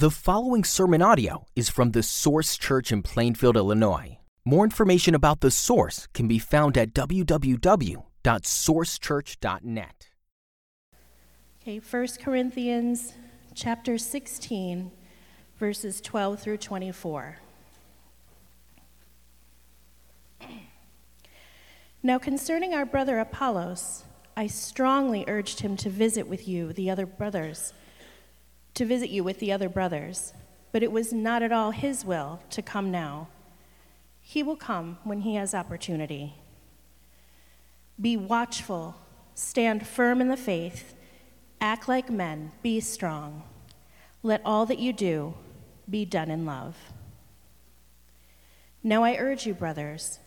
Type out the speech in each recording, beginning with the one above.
The following sermon audio is from the Source Church in Plainfield, Illinois. More information about the Source can be found at www.sourcechurch.net. Okay, 1 Corinthians chapter 16, verses 12 through 24. Now, concerning our brother Apollos, I strongly urged him to visit with you the other brothers, to visit you with the other brothers, but it was not at all his will to come now. He will come when he has opportunity. Be watchful, stand firm in the faith, act like men, be strong. Let all that you do be done in love. Now I urge you, brothers,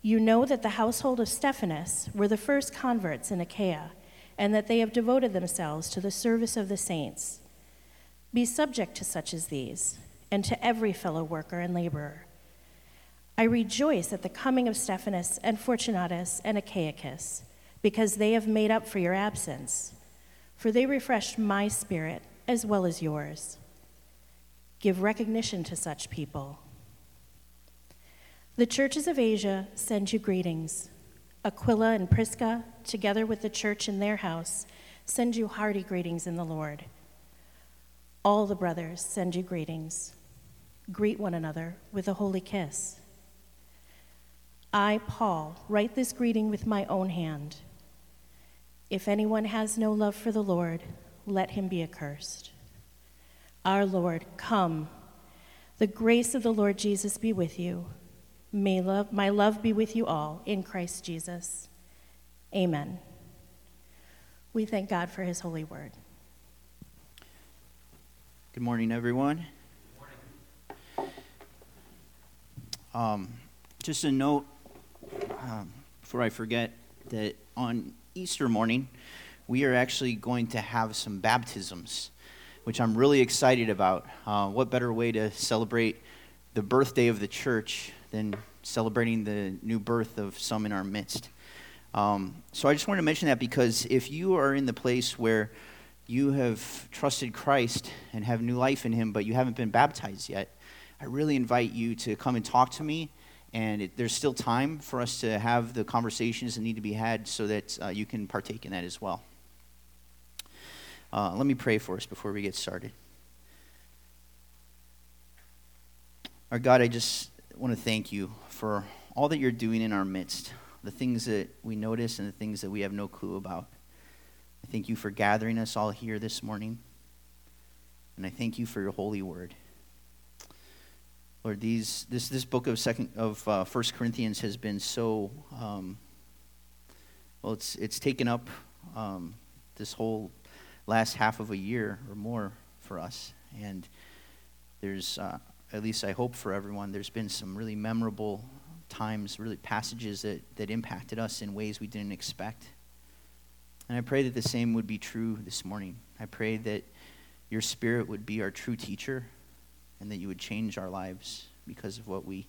you know that the household of Stephanas were the first converts in Achaia, and that they have devoted themselves to the service of the saints. Be subject to such as these, and to every fellow worker and laborer. I rejoice at the coming of Stephanas and Fortunatus and Achaicus, because they have made up for your absence, for they refreshed my spirit as well as yours. Give recognition to such people. The churches of Asia send you greetings. Aquila and Prisca, together with the church in their house, send you hearty greetings in the Lord. All the brothers send you greetings. Greet one another with a holy kiss. I, Paul, write this greeting with my own hand. If anyone has no love for the Lord, let him be accursed. Our Lord, come. The grace of the Lord Jesus be with you. May love, my love be with you all in Christ Jesus. Amen. We thank God for his holy word. Good morning, everyone. Um, just a note um, before I forget that on Easter morning, we are actually going to have some baptisms, which I'm really excited about. Uh, what better way to celebrate the birthday of the church than celebrating the new birth of some in our midst. Um, so I just wanted to mention that because if you are in the place where you have trusted Christ and have new life in Him, but you haven't been baptized yet, I really invite you to come and talk to me. And it, there's still time for us to have the conversations that need to be had so that uh, you can partake in that as well. Uh, let me pray for us before we get started. Our God, I just want to thank you for all that you're doing in our midst, the things that we notice and the things that we have no clue about. I thank you for gathering us all here this morning. And I thank you for your holy word. Lord, these, this, this book of second of uh, First Corinthians has been so um, well. It's it's taken up um, this whole last half of a year or more for us, and there's uh, at least I hope for everyone, there's been some really memorable times, really passages that, that impacted us in ways we didn't expect. And I pray that the same would be true this morning. I pray that your spirit would be our true teacher and that you would change our lives because of what we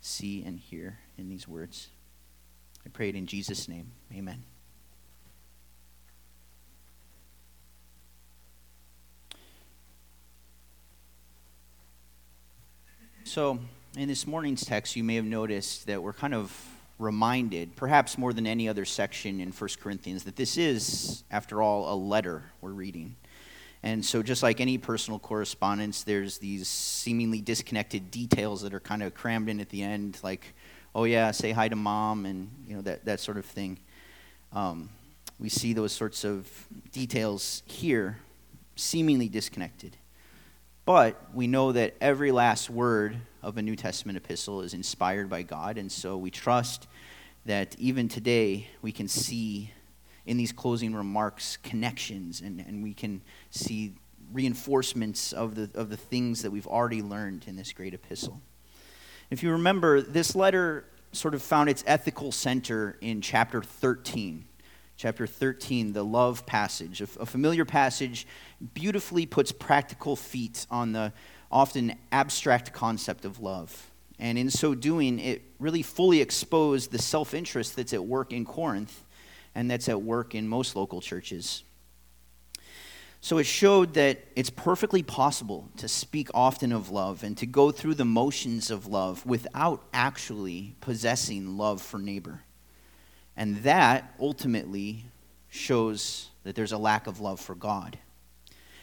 see and hear in these words. I pray it in Jesus' name. Amen. So, in this morning's text, you may have noticed that we're kind of reminded, perhaps more than any other section in 1 Corinthians, that this is, after all, a letter we're reading. And so, just like any personal correspondence, there's these seemingly disconnected details that are kind of crammed in at the end, like, oh, yeah, say hi to mom, and you know, that, that sort of thing. Um, we see those sorts of details here, seemingly disconnected. But we know that every last word of a New Testament epistle is inspired by God, and so we trust that even today we can see in these closing remarks connections and, and we can see reinforcements of the, of the things that we've already learned in this great epistle. If you remember, this letter sort of found its ethical center in chapter 13 chapter 13, the love passage. A, a familiar passage beautifully puts practical feet on the often abstract concept of love. And in so doing, it really fully exposed the self interest that's at work in Corinth and that's at work in most local churches. So it showed that it's perfectly possible to speak often of love and to go through the motions of love without actually possessing love for neighbor. And that ultimately shows that there's a lack of love for God.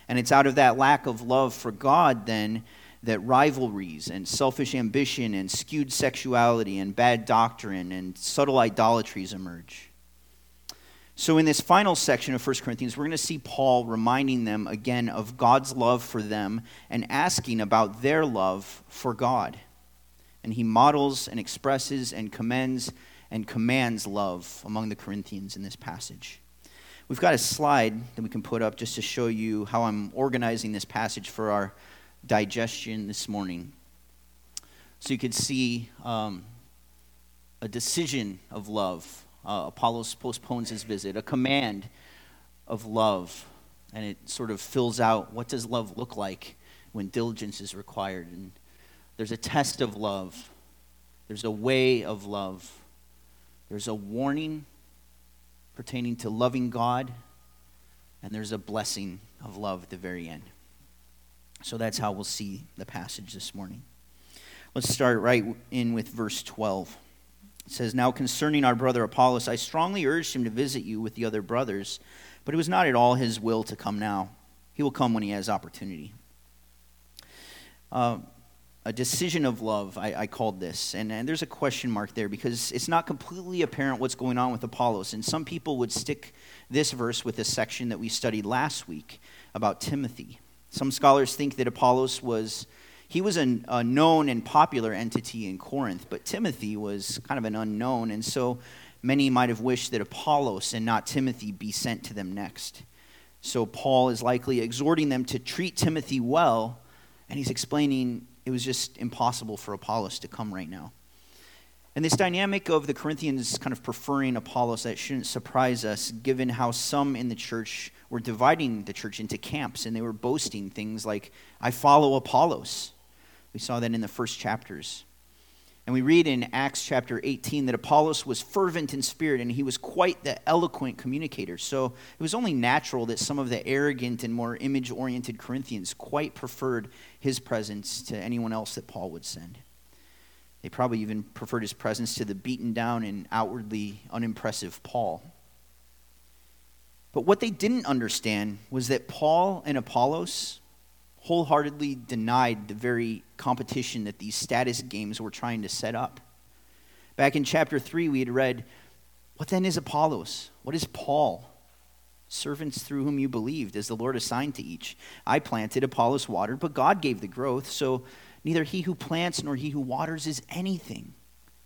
And it's out of that lack of love for God, then, that rivalries and selfish ambition and skewed sexuality and bad doctrine and subtle idolatries emerge. So, in this final section of 1 Corinthians, we're going to see Paul reminding them again of God's love for them and asking about their love for God. And he models and expresses and commends and commands love among the Corinthians in this passage. We've got a slide that we can put up just to show you how I'm organizing this passage for our digestion this morning. So you could see um, a decision of love. Uh, Apollos postpones his visit, a command of love, and it sort of fills out what does love look like when diligence is required. And there's a test of love, there's a way of love, there's a warning pertaining to loving God, and there's a blessing of love at the very end. So that's how we'll see the passage this morning. Let's start right in with verse 12. It says, Now concerning our brother Apollos, I strongly urged him to visit you with the other brothers, but it was not at all his will to come now. He will come when he has opportunity. Uh, a decision of love, I, I called this. And, and, there's a question mark there because it's not completely apparent what's going on with Apollos. And some people would stick this verse with a section that we studied last week about Timothy. Some scholars think that Apollos was. He was a, a known and popular entity in Corinth, but Timothy was kind of an unknown, and so many might have wished that Apollos and not Timothy be sent to them next. So Paul is likely exhorting them to treat Timothy well, and he's explaining it was just impossible for Apollos to come right now. And this dynamic of the Corinthians kind of preferring Apollos, that shouldn't surprise us, given how some in the church were dividing the church into camps and they were boasting things like, I follow Apollos. We saw that in the first chapters. And we read in Acts chapter 18 that Apollos was fervent in spirit and he was quite the eloquent communicator. So it was only natural that some of the arrogant and more image oriented Corinthians quite preferred his presence to anyone else that Paul would send. They probably even preferred his presence to the beaten down and outwardly unimpressive Paul. But what they didn't understand was that Paul and Apollos wholeheartedly denied the very competition that these status games were trying to set up. Back in chapter 3, we had read, What then is Apollos? What is Paul? Servants through whom you believed, as the Lord assigned to each. I planted, Apollos watered, but God gave the growth. So neither he who plants nor he who waters is anything,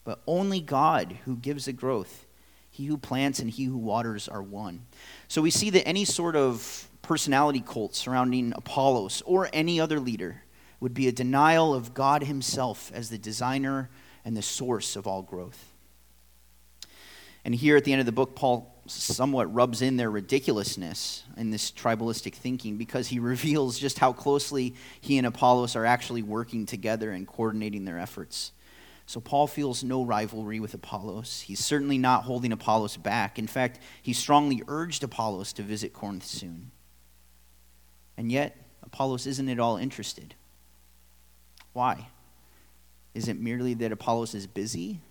but only God who gives the growth. He who plants and he who waters are one. So we see that any sort of personality cult surrounding Apollos or any other leader would be a denial of God himself as the designer and the source of all growth. And here at the end of the book, Paul somewhat rubs in their ridiculousness in this tribalistic thinking because he reveals just how closely he and Apollos are actually working together and coordinating their efforts. So Paul feels no rivalry with Apollos. He's certainly not holding Apollos back. In fact, he strongly urged Apollos to visit Corinth soon. And yet, Apollos isn't at all interested. Why? Is it merely that Apollos is busy?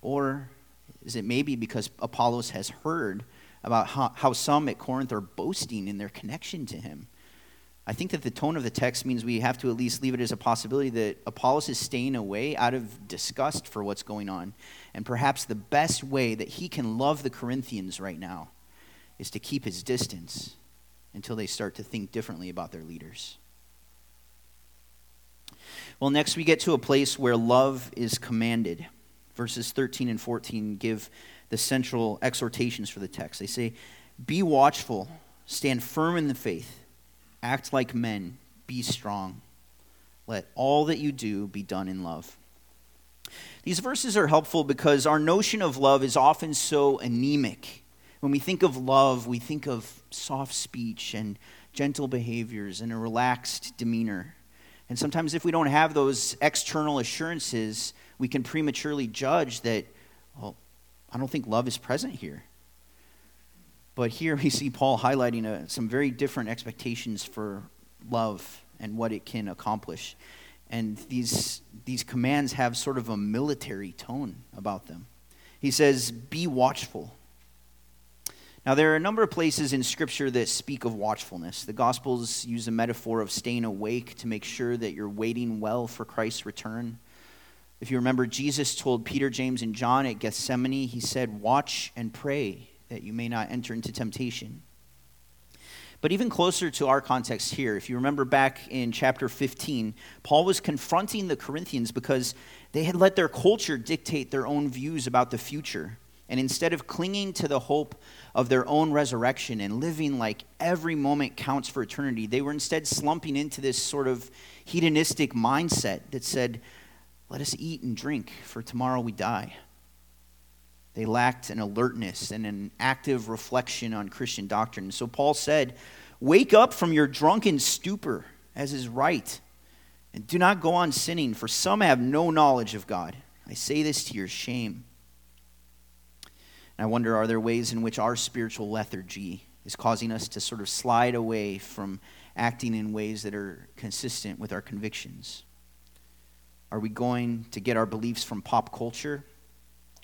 Or is it maybe because Apollos has heard about how, how some at Corinth are boasting in their connection to him? I think that the tone of the text means we have to at least leave it as a possibility that Apollos is staying away out of disgust for what's going on. And perhaps the best way that he can love the Corinthians right now is to keep his distance until they start to think differently about their leaders. Well, next we get to a place where love is commanded. Verses 13 and 14 give the central exhortations for the text. They say, Be watchful, stand firm in the faith Act like men, be strong. Let all that you do be done in love. These verses are helpful because our notion of love is often so anemic. When we think of love, we think of soft speech and gentle behaviors and a relaxed demeanor. And sometimes, if we don't have those external assurances, we can prematurely judge that, well, I don't think love is present here. But here we see Paul highlighting a, uh, some very different expectations for love and what it can accomplish. And these, these commands have sort of a military tone about them. He says, Be watchful. Now, there are a number of places in Scripture that speak of watchfulness. The Gospels use a metaphor of staying awake to make sure that you're waiting well for Christ's return. If you remember, Jesus told Peter, James, and John at Gethsemane, He said, Watch and pray that you may not enter into temptation. But even closer to our context here, if you remember back in chapter 15, Paul was confronting the Corinthians because they had let their culture dictate their own views about the future. And instead of clinging to the hope of their own resurrection and living like every moment counts for eternity, they were instead slumping into this sort of hedonistic mindset that said, Let us eat and drink, for tomorrow we die. They lacked an alertness and an active reflection on Christian doctrine. So Paul said, Wake up from your drunken stupor, as is right, and do not go on sinning, for some have no knowledge of God. I say this to your shame. I wonder are there ways in which our spiritual lethargy is causing us to sort of slide away from acting in ways that are consistent with our convictions? Are we going to get our beliefs from pop culture?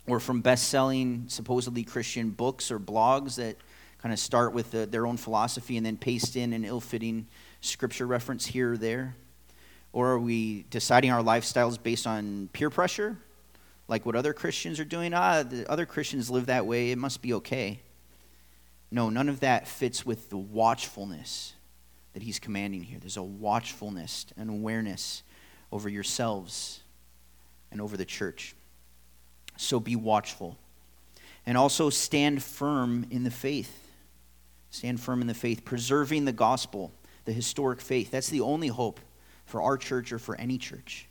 or from best selling, supposedly Christian books or blogs that kind of start with the, their own philosophy and then paste in an ill fitting scripture reference here or there? Or are we deciding our lifestyles based on peer pressure, like what other Christians are doing? Ah, the other Christians live that way, it must be okay. No, none of that fits with the watchfulness that he's commanding here. There's a watchfulness and awareness over yourselves and over the church. So be watchful. And also stand firm in the faith. Stand firm in the faith, preserving the gospel, the historic faith. That's the only hope for our church or for any church.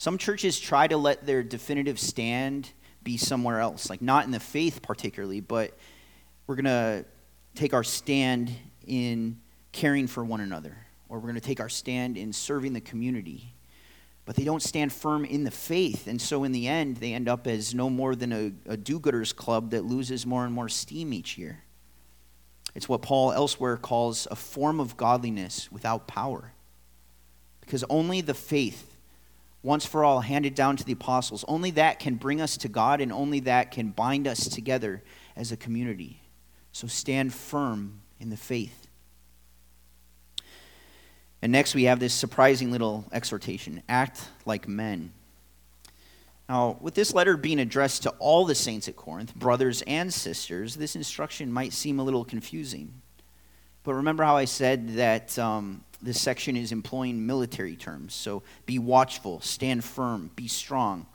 Some churches try to let their definitive stand be somewhere else, like not in the faith particularly, but we're going to take our stand in caring for one another, or we're going to take our stand in serving the community but they don't stand firm in the faith. And so, in the end, they end up as no more than a, a do gooders club that loses more and more steam each year. It's what Paul elsewhere calls a form of godliness without power. Because only the faith, once for all handed down to the apostles, only that can bring us to God, and only that can bind us together as a community. So stand firm in the faith. And next, we have this surprising little exhortation act like men. Now, with this letter being addressed to all the saints at Corinth, brothers and sisters, this instruction might seem a little confusing. But remember how I said that um, this section is employing military terms. So be watchful, stand firm, be strong.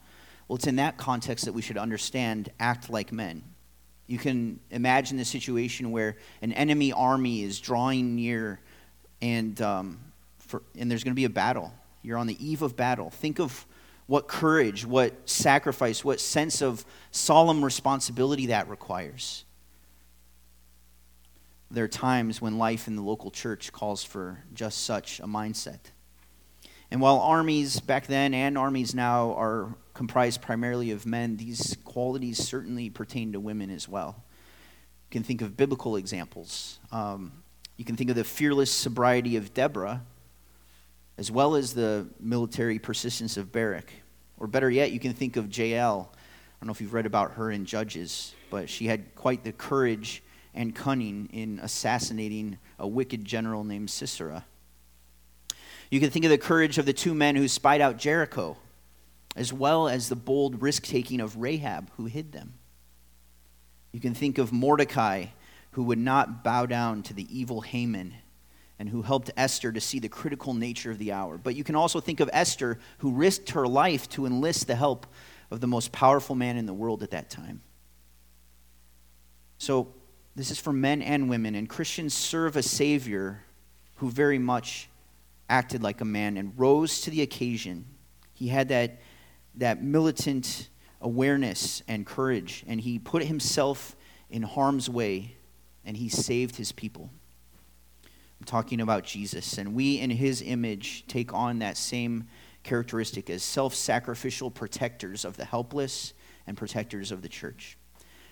Well, it's in that context that we should understand act like men. You can imagine the situation where an enemy army is drawing near and um, for, and there's going to be a battle. You're on the eve of battle. Think of what courage, what sacrifice, what sense of solemn responsibility that requires. There are times when life in the local church calls for just such a mindset. And while armies back then and armies now are comprised primarily of men, these qualities certainly pertain to women as well. You can think of biblical examples. Um, you can think of the fearless sobriety of Deborah as well as the military persistence of Barak. Or better yet, you can think of Jael. I don't know if you've read about her in Judges, but she had quite the courage and cunning in assassinating a wicked general named Sisera. You can think of the courage of the two men who spied out Jericho, as well as the bold risk taking of Rahab, who hid them. You can think of Mordecai, who would not bow down to the evil Haman and who helped Esther to see the critical nature of the hour. But you can also think of Esther, who risked her life to enlist the help of the most powerful man in the world at that time. So, this is for men and women, and Christians serve a Savior who very much acted like a man and rose to the occasion. He had that, that militant awareness and courage, and he put himself in harm's way, and he saved his people. I'm talking about Jesus. And we, in his image, take on that same characteristic as self sacrificial protectors of the helpless and protectors of the church.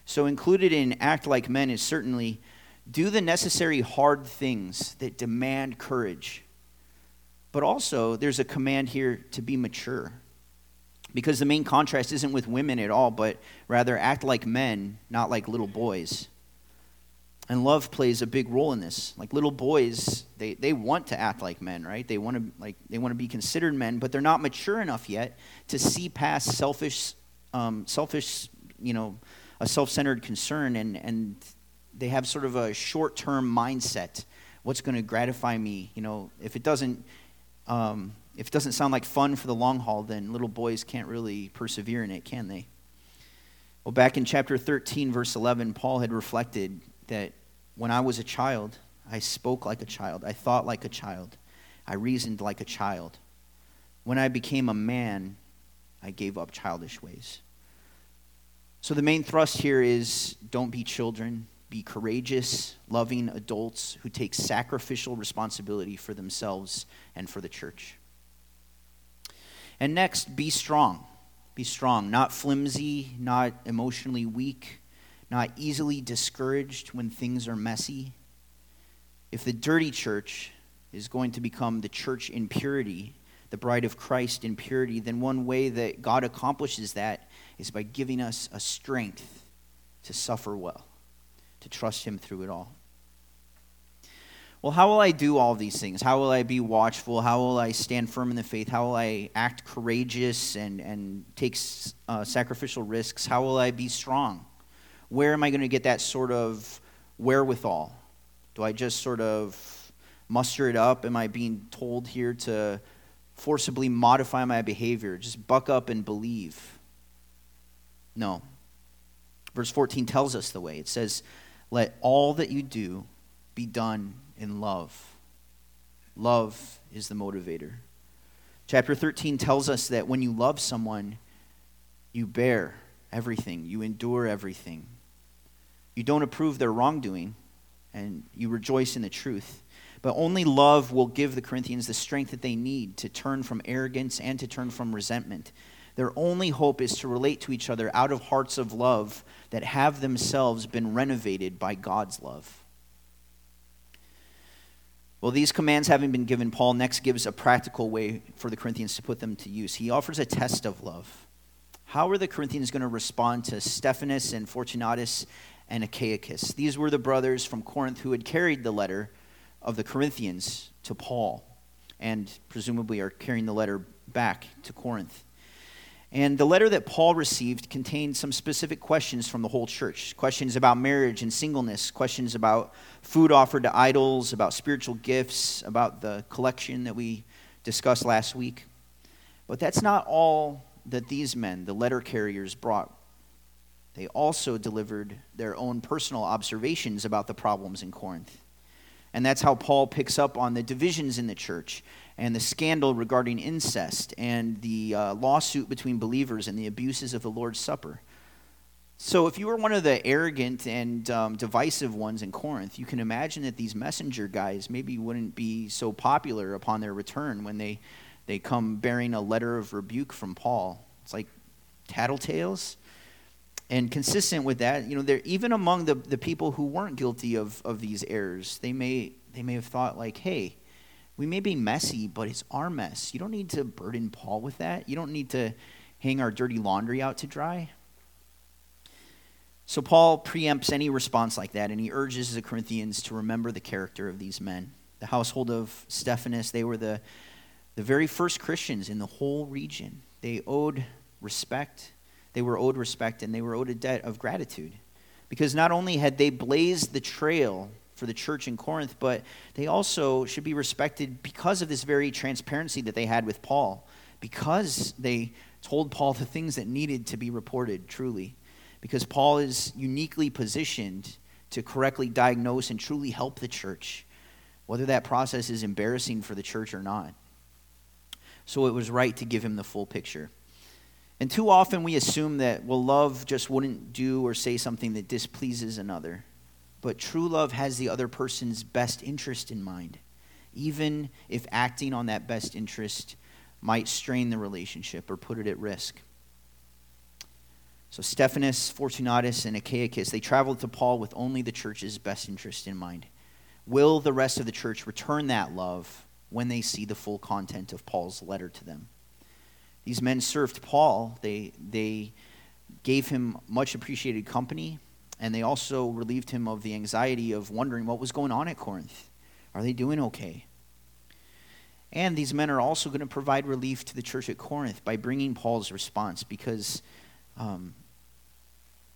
So, included in Act Like Men is certainly Do the necessary hard things that demand courage. But also, there's a command here to be mature. Because the main contrast isn't with women at all, but rather act like men, not like little boys. And love plays a big role in this. Like little boys, they, they want to act like men, right? They want to like they want to be considered men, but they're not mature enough yet to see past selfish, um, selfish, you know, a self-centered concern, and and they have sort of a short-term mindset. What's going to gratify me? You know, if it doesn't, um, if it doesn't sound like fun for the long haul, then little boys can't really persevere in it, can they? Well, back in chapter 13, verse 11, Paul had reflected that when I was a child, I spoke like a child, I thought like a child, I reasoned like a child. When I became a man, I gave up childish ways. So the main thrust here is don't be children, be courageous, loving adults who take sacrificial responsibility for themselves and for the church. And next, be strong. Be strong, not flimsy, not emotionally weak, not easily discouraged when things are messy. If the dirty church is going to become the church in purity, the bride of Christ in purity, then one way that God accomplishes that is by giving us a strength to suffer well, to trust Him through it all. Well, how will I do all these things? How will I be watchful? How will I stand firm in the faith? How will I act courageous and, and take uh, sacrificial risks? How will I be strong? where am I going to get that sort of wherewithal? Do I just sort of muster it up? Am I being told here to forcibly modify my behavior? Just buck up and believe. No. Verse 14 tells us the way. It says, Let all that you do be done in love. Love is the motivator. Chapter 13 tells us that when you love someone, you bear everything, you endure everything. You don't approve their wrongdoing, and you rejoice in the truth. But only love will give the Corinthians the strength that they need to turn from arrogance and to turn from resentment. Their only hope is to relate to each other out of hearts of love that have themselves been renovated by God's love. Well, these commands having been given, Paul next gives a practical way for the Corinthians to put them to use. He offers a test of love. How are the Corinthians going to respond to Stephanas and Fortunatus and Achaicus. These were the brothers from Corinth who had carried the letter of the Corinthians to Paul and presumably are carrying the letter back to Corinth. And the letter that Paul received contained some specific questions from the whole church questions about marriage and singleness, questions about food offered to idols, about spiritual gifts, about the collection that we discussed last week. But that's not all that these men, the letter carriers, brought they also delivered their own personal observations about the problems in Corinth. And that's how Paul picks up on the divisions in the church and the scandal regarding incest and the uh, lawsuit between believers and the abuses of the Lord's Supper. So, if you were one of the arrogant and um, divisive ones in Corinth, you can imagine that these messenger guys maybe wouldn't be so popular upon their return when they, they come bearing a letter of rebuke from Paul. It's like tattletales and consistent with that, you know, they're, even among the, the people who weren't guilty of, of these errors, they may they may have thought like, hey, we may be messy, but it's our mess. You don't need to burden Paul with that. You don't need to hang our dirty laundry out to dry. So Paul preempts any response like that, and he urges the Corinthians to remember the character of these men. The household of Stephanas, they were the, the very first Christians in the whole region. They owed respect they were owed respect and they were owed a debt of gratitude. Because not only had they blazed the trail for the church in Corinth, but they also should be respected because of this very transparency that they had with Paul, because they told Paul the things that needed to be reported truly. Because Paul is uniquely positioned to correctly diagnose and truly help the church, whether that process is embarrassing for the church or not. So it was right to give him the full picture. And too often we assume that, well, love just wouldn't do or say something that displeases another. But true love has the other person's best interest in mind, even if acting on that best interest might strain the relationship or put it at risk. So Stephanas, Fortunatus, and Achaicus, they traveled to Paul with only the church's best interest in mind. Will the rest of the church return that love when they see the full content of Paul's letter to them? These men served Paul. They, they gave him much appreciated company, and they also relieved him of the anxiety of wondering what was going on at Corinth. Are they doing okay? And these men are also going to provide relief to the church at Corinth by bringing Paul's response because um,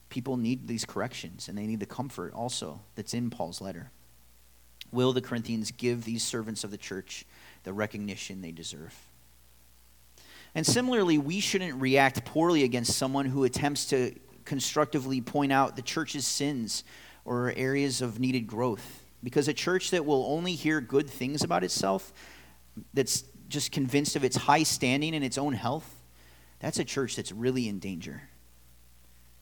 people need these corrections and they need the comfort also that's in Paul's letter. Will the Corinthians give these servants of the church the recognition they deserve? And similarly, we shouldn't react poorly against someone who attempts to constructively point out the church's sins or areas of needed growth. Because a church that will only hear good things about itself, that's just convinced of its high standing and its own health, that's a church that's really in danger.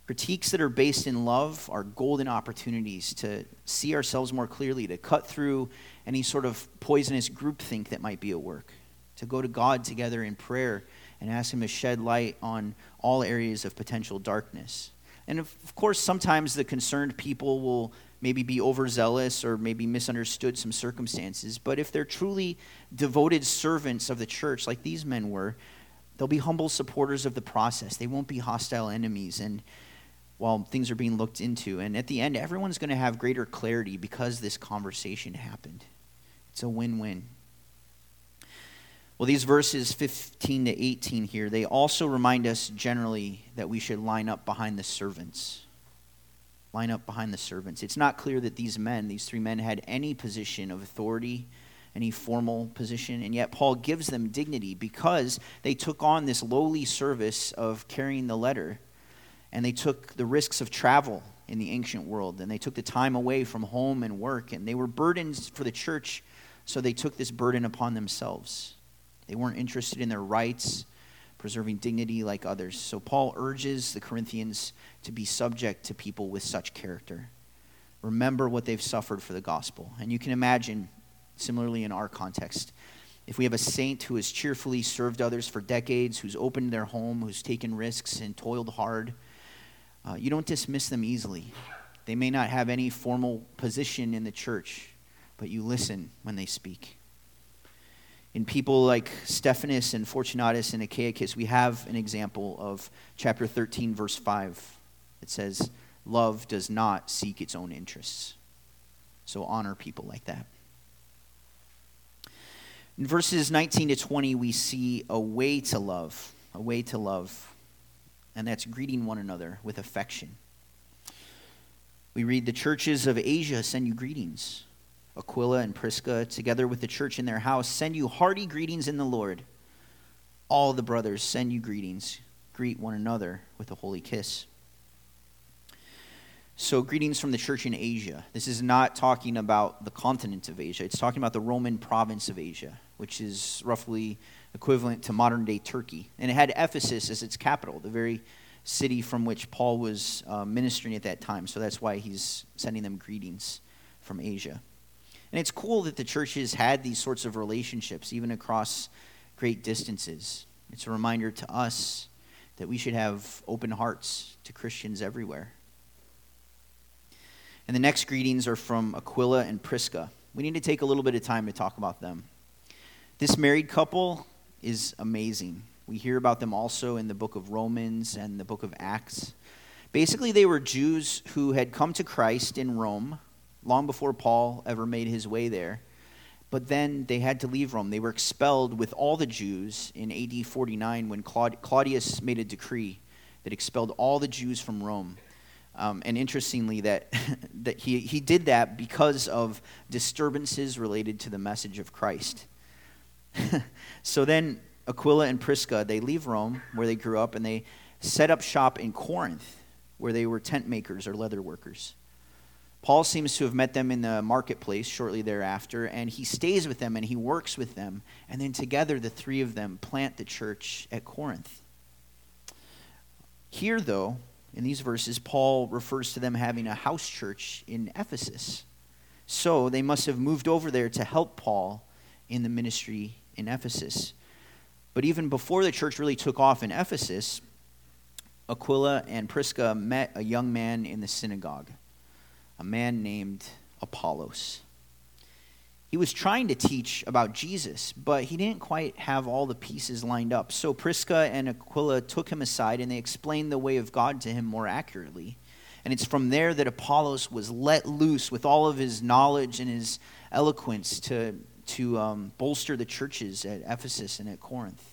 Critiques that are based in love are golden opportunities to see ourselves more clearly, to cut through any sort of poisonous groupthink that might be at work, to go to God together in prayer and ask Him to shed light on all areas of potential darkness. And of course, sometimes the concerned people will maybe be overzealous or maybe misunderstood some circumstances. But if they're truly devoted servants of the church, like these men were, they'll be humble supporters of the process. They won't be hostile enemies. And while things are being looked into. And at the end, everyone's going to have greater clarity because this conversation happened. It's a win win. Well, these verses 15 to 18 here, they also remind us generally that we should line up behind the servants. Line up behind the servants. It's not clear that these men, these three men, had any position of authority, any formal position, and yet Paul gives them dignity because they took on this lowly service of carrying the letter and they took the risks of travel in the ancient world, and they took the time away from home and work, and they were burdens for the church, so they took this burden upon themselves. They weren't interested in their rights, preserving dignity like others. So Paul urges the Corinthians to be subject to people with such character. Remember what they've suffered for the gospel. And you can imagine, similarly in our context, if we have a saint who has cheerfully served others for decades, who's opened their home, who's taken risks and toiled hard, uh, you don't dismiss them easily. They may not have any formal position in the church, but you listen when they speak. In people like Stephanas and Fortunatus and Achaicus, we have an example of chapter 13, verse 5. It says, Love does not seek its own interests. So honor people like that. In verses 19 to 20, we see a way to love, a way to love and that's greeting one another with affection. We read, The churches of Asia send you greetings. Aquila and Prisca, together with the church in their house, send you hearty greetings in the Lord. All the brothers send you greetings. Greet one another with a holy kiss. So, greetings from the church in Asia. This is not talking about the continent of Asia, it's talking about the Roman province of Asia, which is roughly equivalent to modern day Turkey. And it had Ephesus as its capital, the very city from which Paul was uh, ministering at that time. So that's why he's sending them greetings from Asia. And it's cool that the churches had these sorts of relationships, even across great distances. It's a reminder to us that we should have open hearts to Christians everywhere. And the next greetings are from Aquila and Prisca. We need to take a little bit of time to talk about them. This married couple is amazing. We hear about them also in the book of Romans and the book of Acts. Basically, they were Jews who had come to Christ in Rome long before Paul ever made his way there. But then they had to leave Rome. They were expelled with all the Jews in AD 49 when Claudius made a decree that expelled all the Jews from Rome. Um, and interestingly, that, that he, he did that because of disturbances related to the message of Christ. so then Aquila and Prisca, they leave Rome, where they grew up, and they set up shop in Corinth, where they were tent makers or leather workers. Paul seems to have met them in the marketplace shortly thereafter, and he stays with them and he works with them. And then together, the three of them plant the church at Corinth. Here, though, in these verses, Paul refers to them having a house church in Ephesus. So they must have moved over there to help Paul in the ministry in Ephesus. But even before the church really took off in Ephesus, Aquila and Prisca met a young man in the synagogue, a man named Apollos. He was trying to teach about Jesus, but he didn't quite have all the pieces lined up. So Prisca and Aquila took him aside and they explained the way of God to him more accurately. And it's from there that Apollos was let loose with all of his knowledge and his eloquence to, to um, bolster the churches at Ephesus and at Corinth.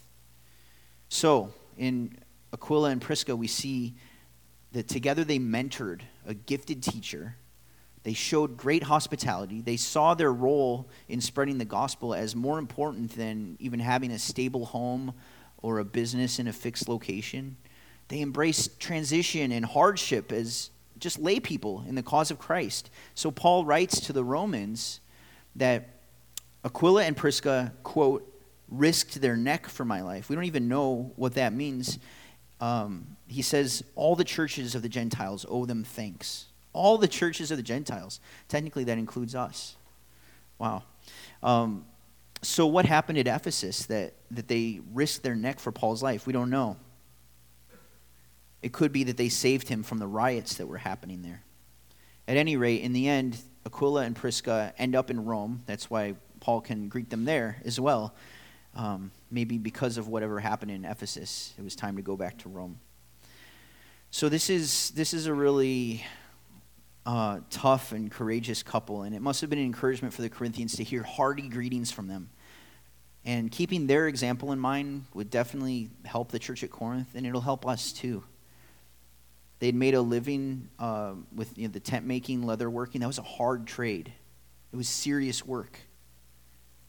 So, in Aquila and Prisca, we see that together they mentored a gifted teacher. They showed great hospitality. They saw their role in spreading the gospel as more important than even having a stable home or a business in a fixed location. They embraced transition and hardship as just lay people in the cause of Christ. So Paul writes to the Romans that Aquila and Prisca, quote, risked their neck for my life. We don't even know what that means. Um, he says, All the churches of the Gentiles owe them thanks. All the churches of the Gentiles. Technically, that includes us. Wow. Um, so, what happened at Ephesus that, that they risked their neck for Paul's life? We don't know. It could be that they saved him from the riots that were happening there. At any rate, in the end, Aquila and Prisca end up in Rome. That's why Paul can greet them there as well. Um, maybe because of whatever happened in Ephesus, it was time to go back to Rome. So this is this is a really uh, tough and courageous couple, and it must have been an encouragement for the Corinthians to hear hearty greetings from them. And keeping their example in mind would definitely help the church at Corinth, and it'll help us too. They'd made a living uh, with you know, the tent making, leather working. That was a hard trade, it was serious work.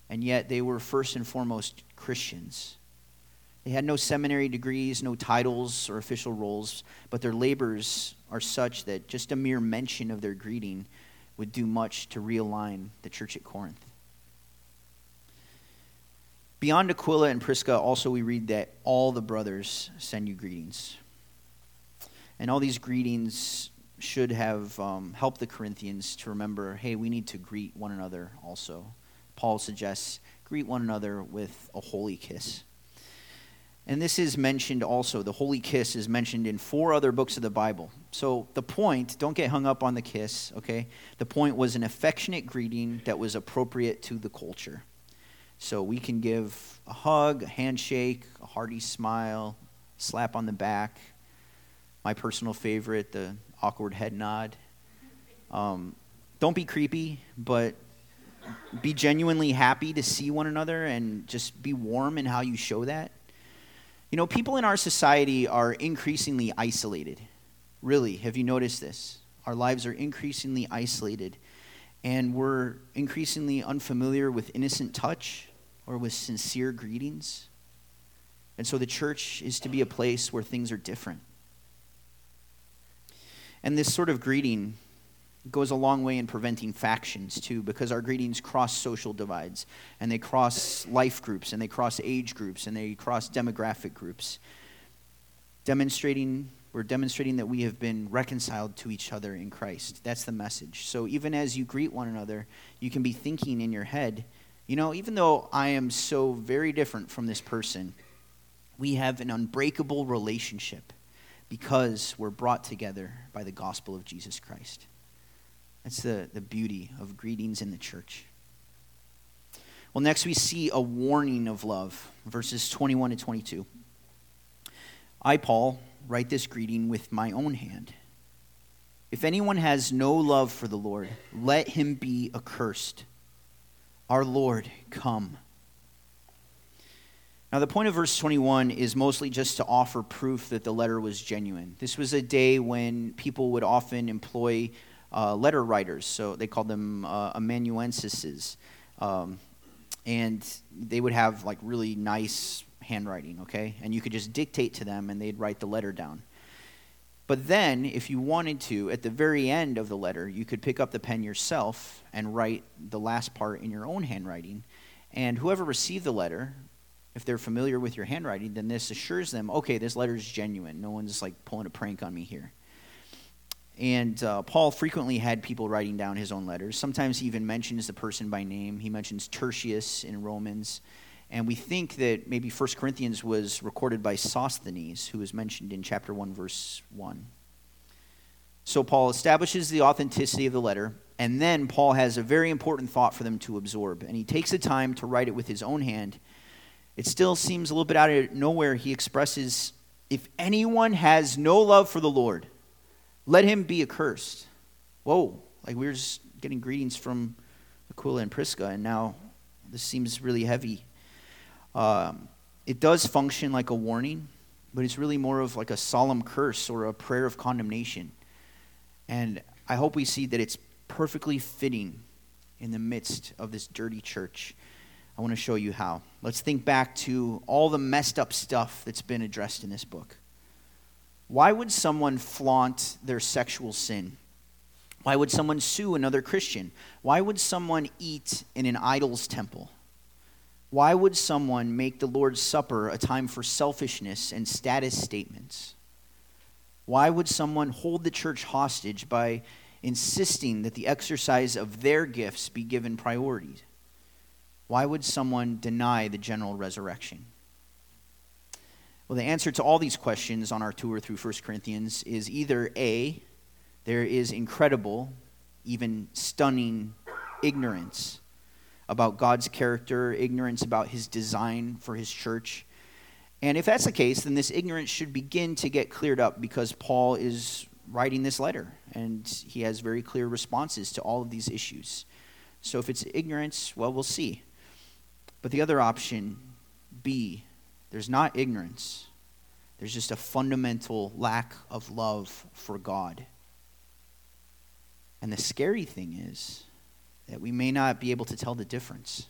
And yet they were first and foremost Christians. They had no seminary degrees, no titles or official roles, but their labors are such that just a mere mention of their greeting would do much to realign the church at Corinth. Beyond Aquila and Prisca, also we read that all the brothers send you greetings. And all these greetings should have um, helped the Corinthians to remember hey, we need to greet one another also. Paul suggests greet one another with a holy kiss. And this is mentioned also, the holy kiss is mentioned in four other books of the Bible. So the point, don't get hung up on the kiss, okay? The point was an affectionate greeting that was appropriate to the culture. So we can give a hug, a handshake, a hearty smile, slap on the back, my personal favorite, the awkward head nod. Um, don't be creepy, but be genuinely happy to see one another and just be warm in how you show that. You know, people in our society are increasingly isolated. Really, have you noticed this? Our lives are increasingly isolated, and we're increasingly unfamiliar with innocent touch or with sincere greetings. And so the church is to be a place where things are different. And this sort of greeting goes a long way in preventing factions, too, because our greetings cross social divides, and they cross life groups, and they cross age groups, and they cross demographic groups. Demonstrating, we're demonstrating that we have been reconciled to each other in Christ. That's the message. So even as you greet one another, you can be thinking in your head, you know, even though I am so very different from this person, we have an unbreakable relationship because we're brought together by the gospel of Jesus Christ. That's the, the beauty of greetings in the church. Well, next we see a warning of love, verses 21 to 22. I, Paul, write this greeting with my own hand. If anyone has no love for the Lord, let him be accursed. Our Lord, come. Now, the point of verse 21 is mostly just to offer proof that the letter was genuine. This was a day when people would often employ uh, letter writers, so they called them uh, amanuenses. Um, and they would have like really nice handwriting, okay? And you could just dictate to them and they'd write the letter down. But then, if you wanted to, at the very end of the letter, you could pick up the pen yourself and write the last part in your own handwriting. And whoever received the letter if they're familiar with your handwriting, then this assures them, okay, this letter is genuine. No one's like pulling a prank on me here. And uh, Paul frequently had people writing down his own letters. Sometimes he even mentions the person by name. He mentions Tertius in Romans. And we think that maybe 1 Corinthians was recorded by Sosthenes, who is mentioned in chapter 1, verse 1. So Paul establishes the authenticity of the letter, and then Paul has a very important thought for them to absorb. And he takes the time to write it with his own hand. It still seems a little bit out of nowhere. He expresses if anyone has no love for the Lord, let him be accursed. Whoa, like we were just getting greetings from Aquila and Prisca, and now this seems really heavy. Um, it does function like a warning, but it's really more of like a solemn curse or a prayer of condemnation. And I hope we see that it's perfectly fitting in the midst of this dirty church. I want to show you how. Let's think back to all the messed up stuff that's been addressed in this book. Why would someone flaunt their sexual sin? Why would someone sue another Christian? Why would someone eat in an idol's temple? Why would someone make the Lord's Supper a time for selfishness and status statements? Why would someone hold the church hostage by insisting that the exercise of their gifts be given priority? Why would someone deny the general resurrection? Well, the answer to all these questions on our tour through 1 Corinthians is either A, there is incredible, even stunning ignorance about God's character, ignorance about his design for his church. And if that's the case, then this ignorance should begin to get cleared up because Paul is writing this letter and he has very clear responses to all of these issues. So if it's ignorance, well, we'll see. But the other option, B, there's not ignorance, there's just a fundamental lack of love for God. And the scary thing is, that we may not be able to tell the difference.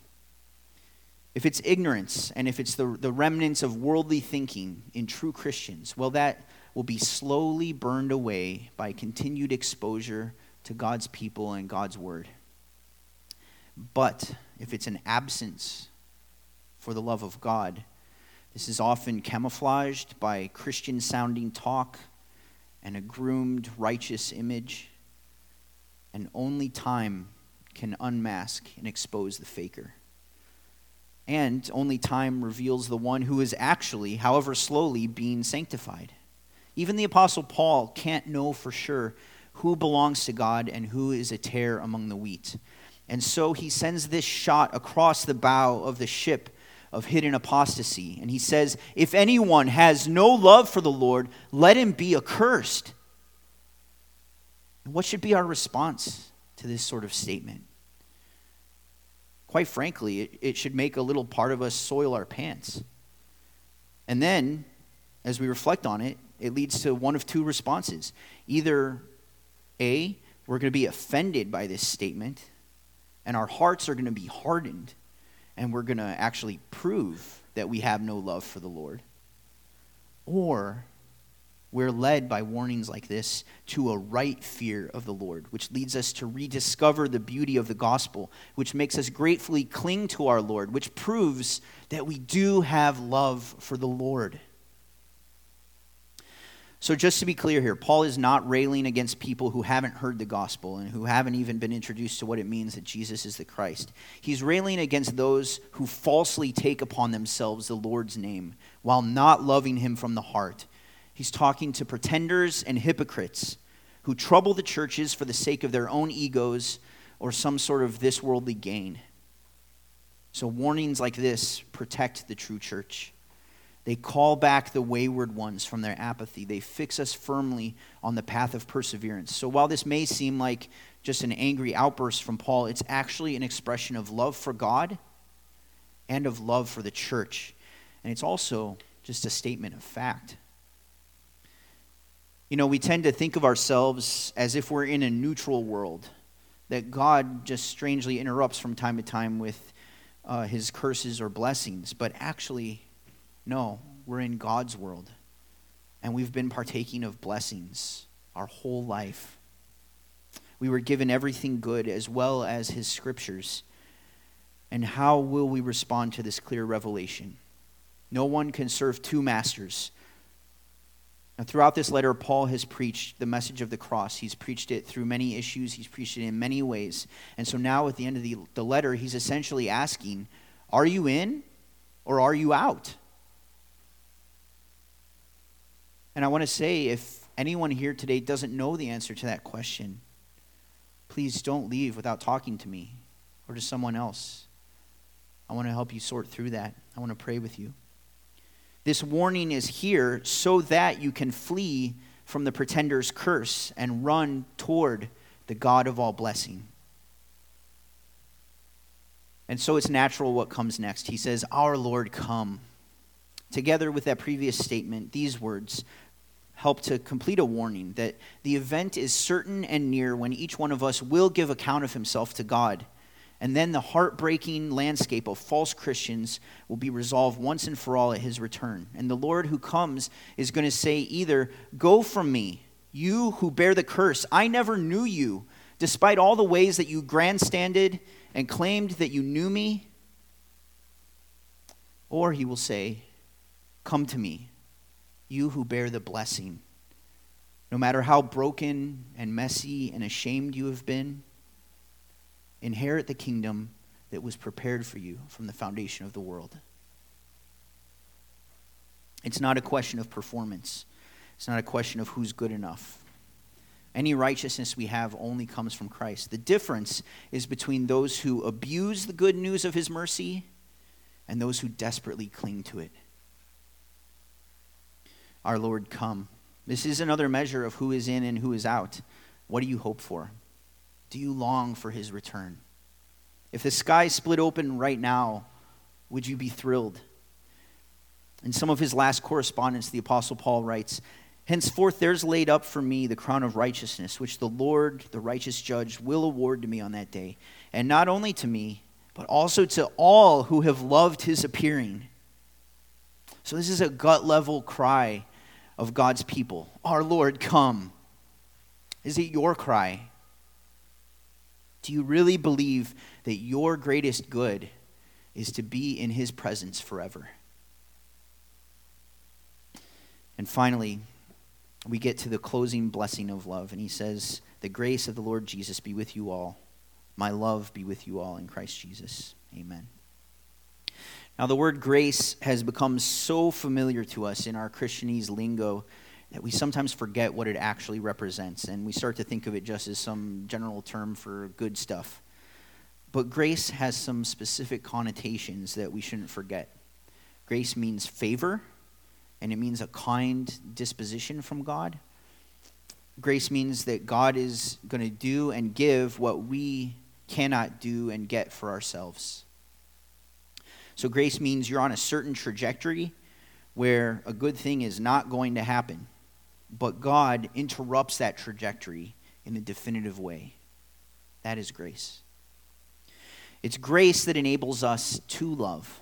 If it's ignorance and if it's the, the remnants of worldly thinking in true Christians, well, that will be slowly burned away by continued exposure to God's people and God's word. But if it's an absence for the love of God, this is often camouflaged by Christian sounding talk and a groomed righteous image, and only time can unmask and expose the faker. And only time reveals the one who is actually, however slowly, being sanctified. Even the Apostle Paul can't know for sure who belongs to God and who is a tare among the wheat. And so he sends this shot across the bow of the ship of hidden apostasy. And he says, If anyone has no love for the Lord, let him be accursed. what should be our response? to this sort of statement. Quite frankly, it, it should make a little part of us soil our pants. And then, as we reflect on it, it leads to one of two responses. Either A, we're going to be offended by this statement, and our hearts are going to be hardened, and we're going to actually prove that we have no love for the Lord. Or we're led by warnings like this to a right fear of the Lord, which leads us to rediscover the beauty of the gospel, which makes us gratefully cling to our Lord, which proves that we do have love for the Lord. So, just to be clear here, Paul is not railing against people who haven't heard the gospel and who haven't even been introduced to what it means that Jesus is the Christ. He's railing against those who falsely take upon themselves the Lord's name while not loving him from the heart He's talking to pretenders and hypocrites who trouble the churches for the sake of their own egos or some sort of this worldly gain. So, warnings like this protect the true church. They call back the wayward ones from their apathy. They fix us firmly on the path of perseverance. So, while this may seem like just an angry outburst from Paul, it's actually an expression of love for God and of love for the church. And it's also just a statement of fact. You know, we tend to think of ourselves as if we're in a neutral world, that God just strangely interrupts from time to time with uh, his curses or blessings. But actually, no, we're in God's world. And we've been partaking of blessings our whole life. We were given everything good as well as his scriptures. And how will we respond to this clear revelation? No one can serve two masters. And throughout this letter, Paul has preached the message of the cross. He's preached it through many issues, he's preached it in many ways. And so now, at the end of the, the letter, he's essentially asking Are you in Or are you out? And I want to say if anyone here today doesn't know the answer to that question, please don't leave without talking to me or to someone else. I want to help you sort through that. I want to pray with you. This warning is here so that you can flee from the pretender's curse and run toward the God of all blessing. And so it's natural what comes next. He says, Our Lord, come. Together with that previous statement, these words help to complete a warning that the event is certain and near when each one of us will give account of himself to God. And then the heartbreaking landscape of false Christians will be resolved once and for all at his return. And the Lord who comes is going to say either, Go from me, you who bear the curse, I never knew you, despite all the ways that you grandstanded and claimed that you knew me. Or he will say, Come to me, you who bear the blessing. No matter how broken and messy and ashamed you have been, inherit the kingdom that was prepared for you from the foundation of the world. It's not a question of performance, it's not a question of who's good enough. Any righteousness we have only comes from Christ. The difference is between those who abuse the good news of his mercy and those who desperately cling to it. Our Lord, come. This is another measure of who is in and who is out. What do you hope for? Do you long for his return? If the sky split open right now, would you be thrilled? In some of his last correspondence, the Apostle Paul writes, Henceforth there's laid up for me the crown of righteousness, which the Lord, the righteous judge, will award to me on that day. And not only to me, but also to all who have loved his appearing. So this is a gut level cry of God's people Our Lord, come. Is it your cry? Do you really believe that your greatest good is to be in his presence forever? And finally, we get to the closing blessing of love, and he says, The grace of the Lord Jesus be with you all. My love be with you all in Christ Jesus. Amen. Now, the word grace has become so familiar to us in our Christianese lingo that we sometimes forget what it actually represents, and we start to think of it just as some general term for good stuff. But grace has some specific connotations that we shouldn't forget. Grace means favor, and it means a kind disposition from God. Grace means that God is going to do and give what we cannot do and get for ourselves. So, grace means you're on a certain trajectory where a good thing is not going to happen but God interrupts that trajectory in a definitive way. That is grace. It's grace that enables us to love.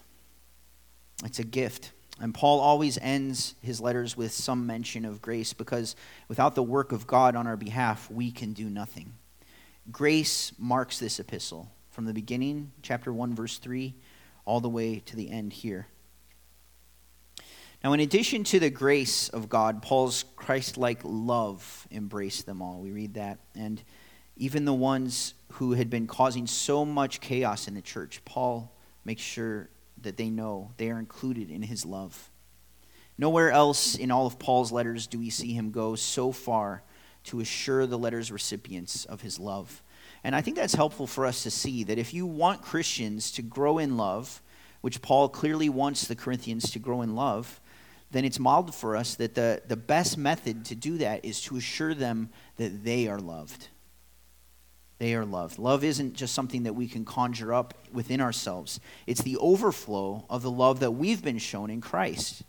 It's a gift. And Paul always ends his letters with some mention of grace because without the work of God on our behalf, we can do nothing. Grace marks this epistle from the beginning, chapter 1, verse 3, all the way to the end here. Now, in addition to the grace of God, Paul's Christ like love embraced them all. We read that. And even the ones who had been causing so much chaos in the church, Paul makes sure that they know they are included in his love. Nowhere else in all of Paul's letters do we see him go so far to assure the letter's recipients of his love. And I think that's helpful for us to see that if you want Christians to grow in love, which Paul clearly wants the Corinthians to grow in love, then it's modeled for us that the, the best method to do that is to assure them that they are loved. They are loved. Love isn't just something that we can conjure up within ourselves, it's the overflow of the love that we've been shown in Christ.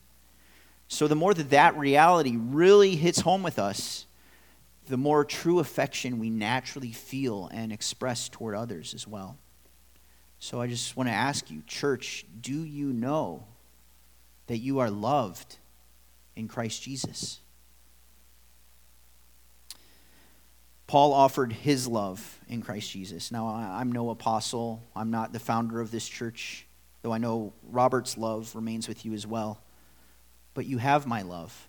So, the more that that reality really hits home with us, the more true affection we naturally feel and express toward others as well. So, I just want to ask you, church, do you know that you are loved in Christ Jesus. Paul offered his love in Christ Jesus. Now, I'm no apostle, I'm not the founder of this church, though I know Robert's love remains with you as well. But you have my love.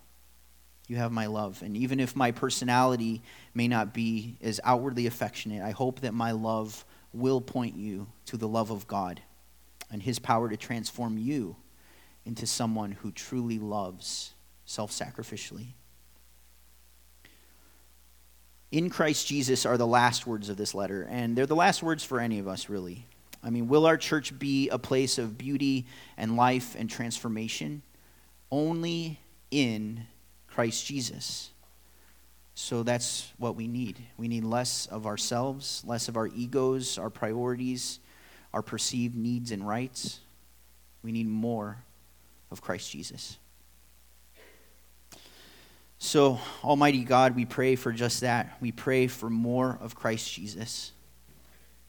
You have my love. And even if my personality may not be as outwardly affectionate, I hope that my love will point you to the love of God and his power to transform you into someone who truly loves self sacrificially. In Christ Jesus are the last words of this letter, and they're the last words for any of us, really. I mean, will our church be a place of beauty and life and transformation? Only in Christ Jesus. So that's what we need. We need less of ourselves, less of our egos, our priorities, our perceived needs and rights. We need more of Christ Jesus. So, Almighty God, we pray for just that. We pray for more of Christ Jesus.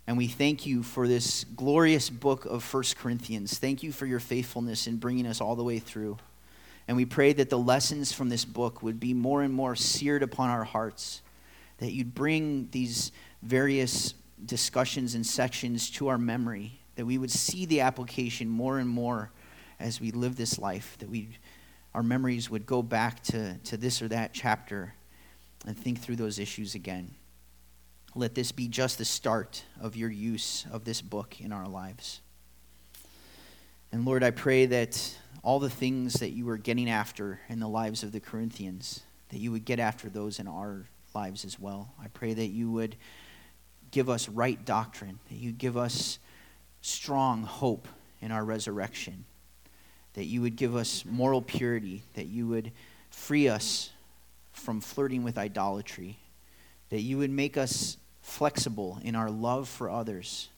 And we thank you for this glorious book of First Corinthians. Thank you for your faithfulness in bringing us all the way through. And we pray that the lessons from this book would be more and more seared upon our hearts, that you'd bring these various discussions and sections to our memory, that we would see the application more and more as we live this life, that we, our memories would go back to, to this or that chapter and think through those issues again. Let this be just the start of your use of this book in our lives. And Lord, I pray that all the things that you were getting after in the lives of the Corinthians, that you would get after those in our lives as well. I pray that you would give us right doctrine, that you give us strong hope in our resurrection, that you would give us moral purity, that you would free us from flirting with idolatry, that you would make us flexible in our love for others,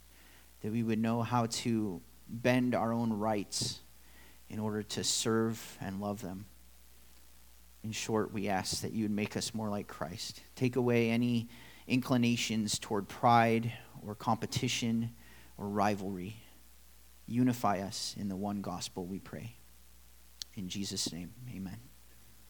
that we would know how to bend our own rights in order to serve and love them. In short, we ask that you would make us more like Christ. Take away any inclinations toward pride or competition or rivalry. Unify us in the one gospel, we pray. In Jesus' name, amen.